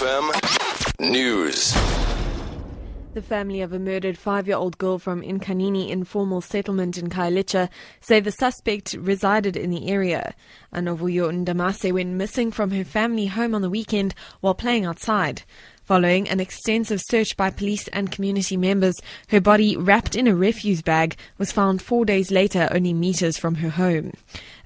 FM News. The family of a murdered five year old girl from Inkanini informal settlement in Khayelitsha say the suspect resided in the area. Anovuyo Ndamase went missing from her family home on the weekend while playing outside. Following an extensive search by police and community members, her body, wrapped in a refuse bag, was found four days later only meters from her home.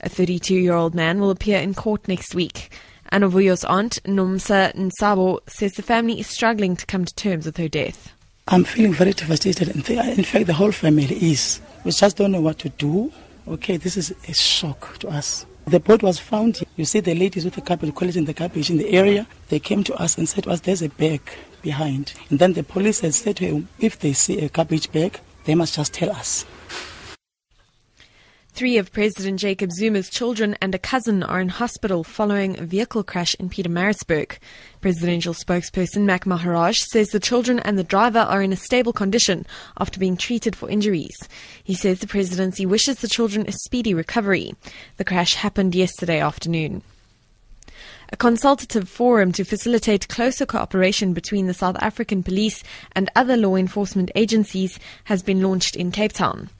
A 32 year old man will appear in court next week. Anovuyo's aunt, Nomsa Nsabo, says the family is struggling to come to terms with her death. I'm feeling very devastated. In fact, the whole family is. We just don't know what to do. Okay, this is a shock to us. The boat was found. You see the ladies with the garbage, collecting the garbage in the area. They came to us and said to us, there's a bag behind. And then the police had said to him, if they see a garbage bag, they must just tell us. Three of President Jacob Zuma's children and a cousin are in hospital following a vehicle crash in Pietermaritzburg. Presidential spokesperson Mac Maharaj says the children and the driver are in a stable condition after being treated for injuries. He says the presidency wishes the children a speedy recovery. The crash happened yesterday afternoon. A consultative forum to facilitate closer cooperation between the South African police and other law enforcement agencies has been launched in Cape Town.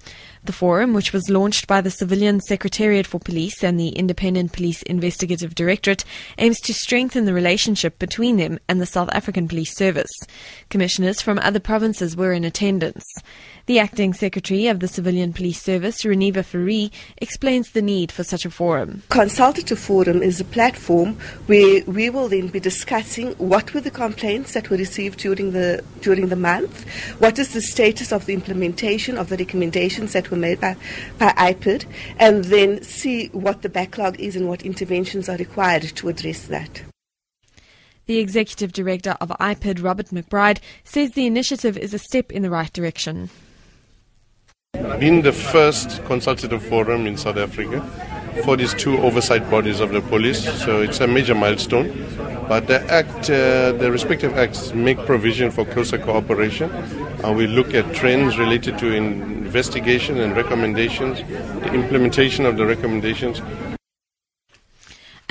The forum, which was launched by the Civilian Secretariat for Police and the Independent Police Investigative Directorate, aims to strengthen the relationship between them and the South African Police Service. Commissioners from other provinces were in attendance. The acting secretary of the Civilian Police Service, Reniva Fourie, explains the need for such a forum. Consultative forum is a platform where we will then be discussing what were the complaints that were received during the during the month, what is the status of the implementation of the recommendations that were made by, by IPID, and then see what the backlog is and what interventions are required to address that. The executive director of IPID, Robert McBride, says the initiative is a step in the right direction. Being the first consultative forum in South Africa for these two oversight bodies of the police, so it's a major milestone. But the act, uh, the respective acts make provision for closer cooperation. And we look at trends related to investigation and recommendations, the implementation of the recommendations,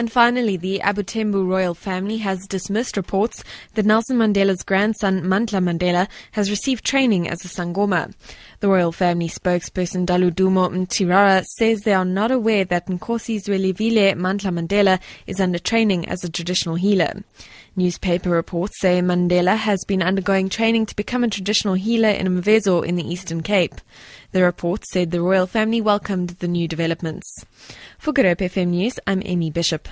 and finally, the Abuthembu royal family has dismissed reports that Nelson Mandela's grandson, Mandla Mandela, has received training as a Sangoma. The royal family spokesperson Daludumo Mtirara says they are not aware that Nkosi Zwelithini Mandla Mandela is under training as a traditional healer. Newspaper reports say Mandela has been undergoing training to become a traditional healer in Mvezo in the Eastern Cape. The report said the royal family welcomed the new developments. For Good Hope FM News, I'm Amy Bishop.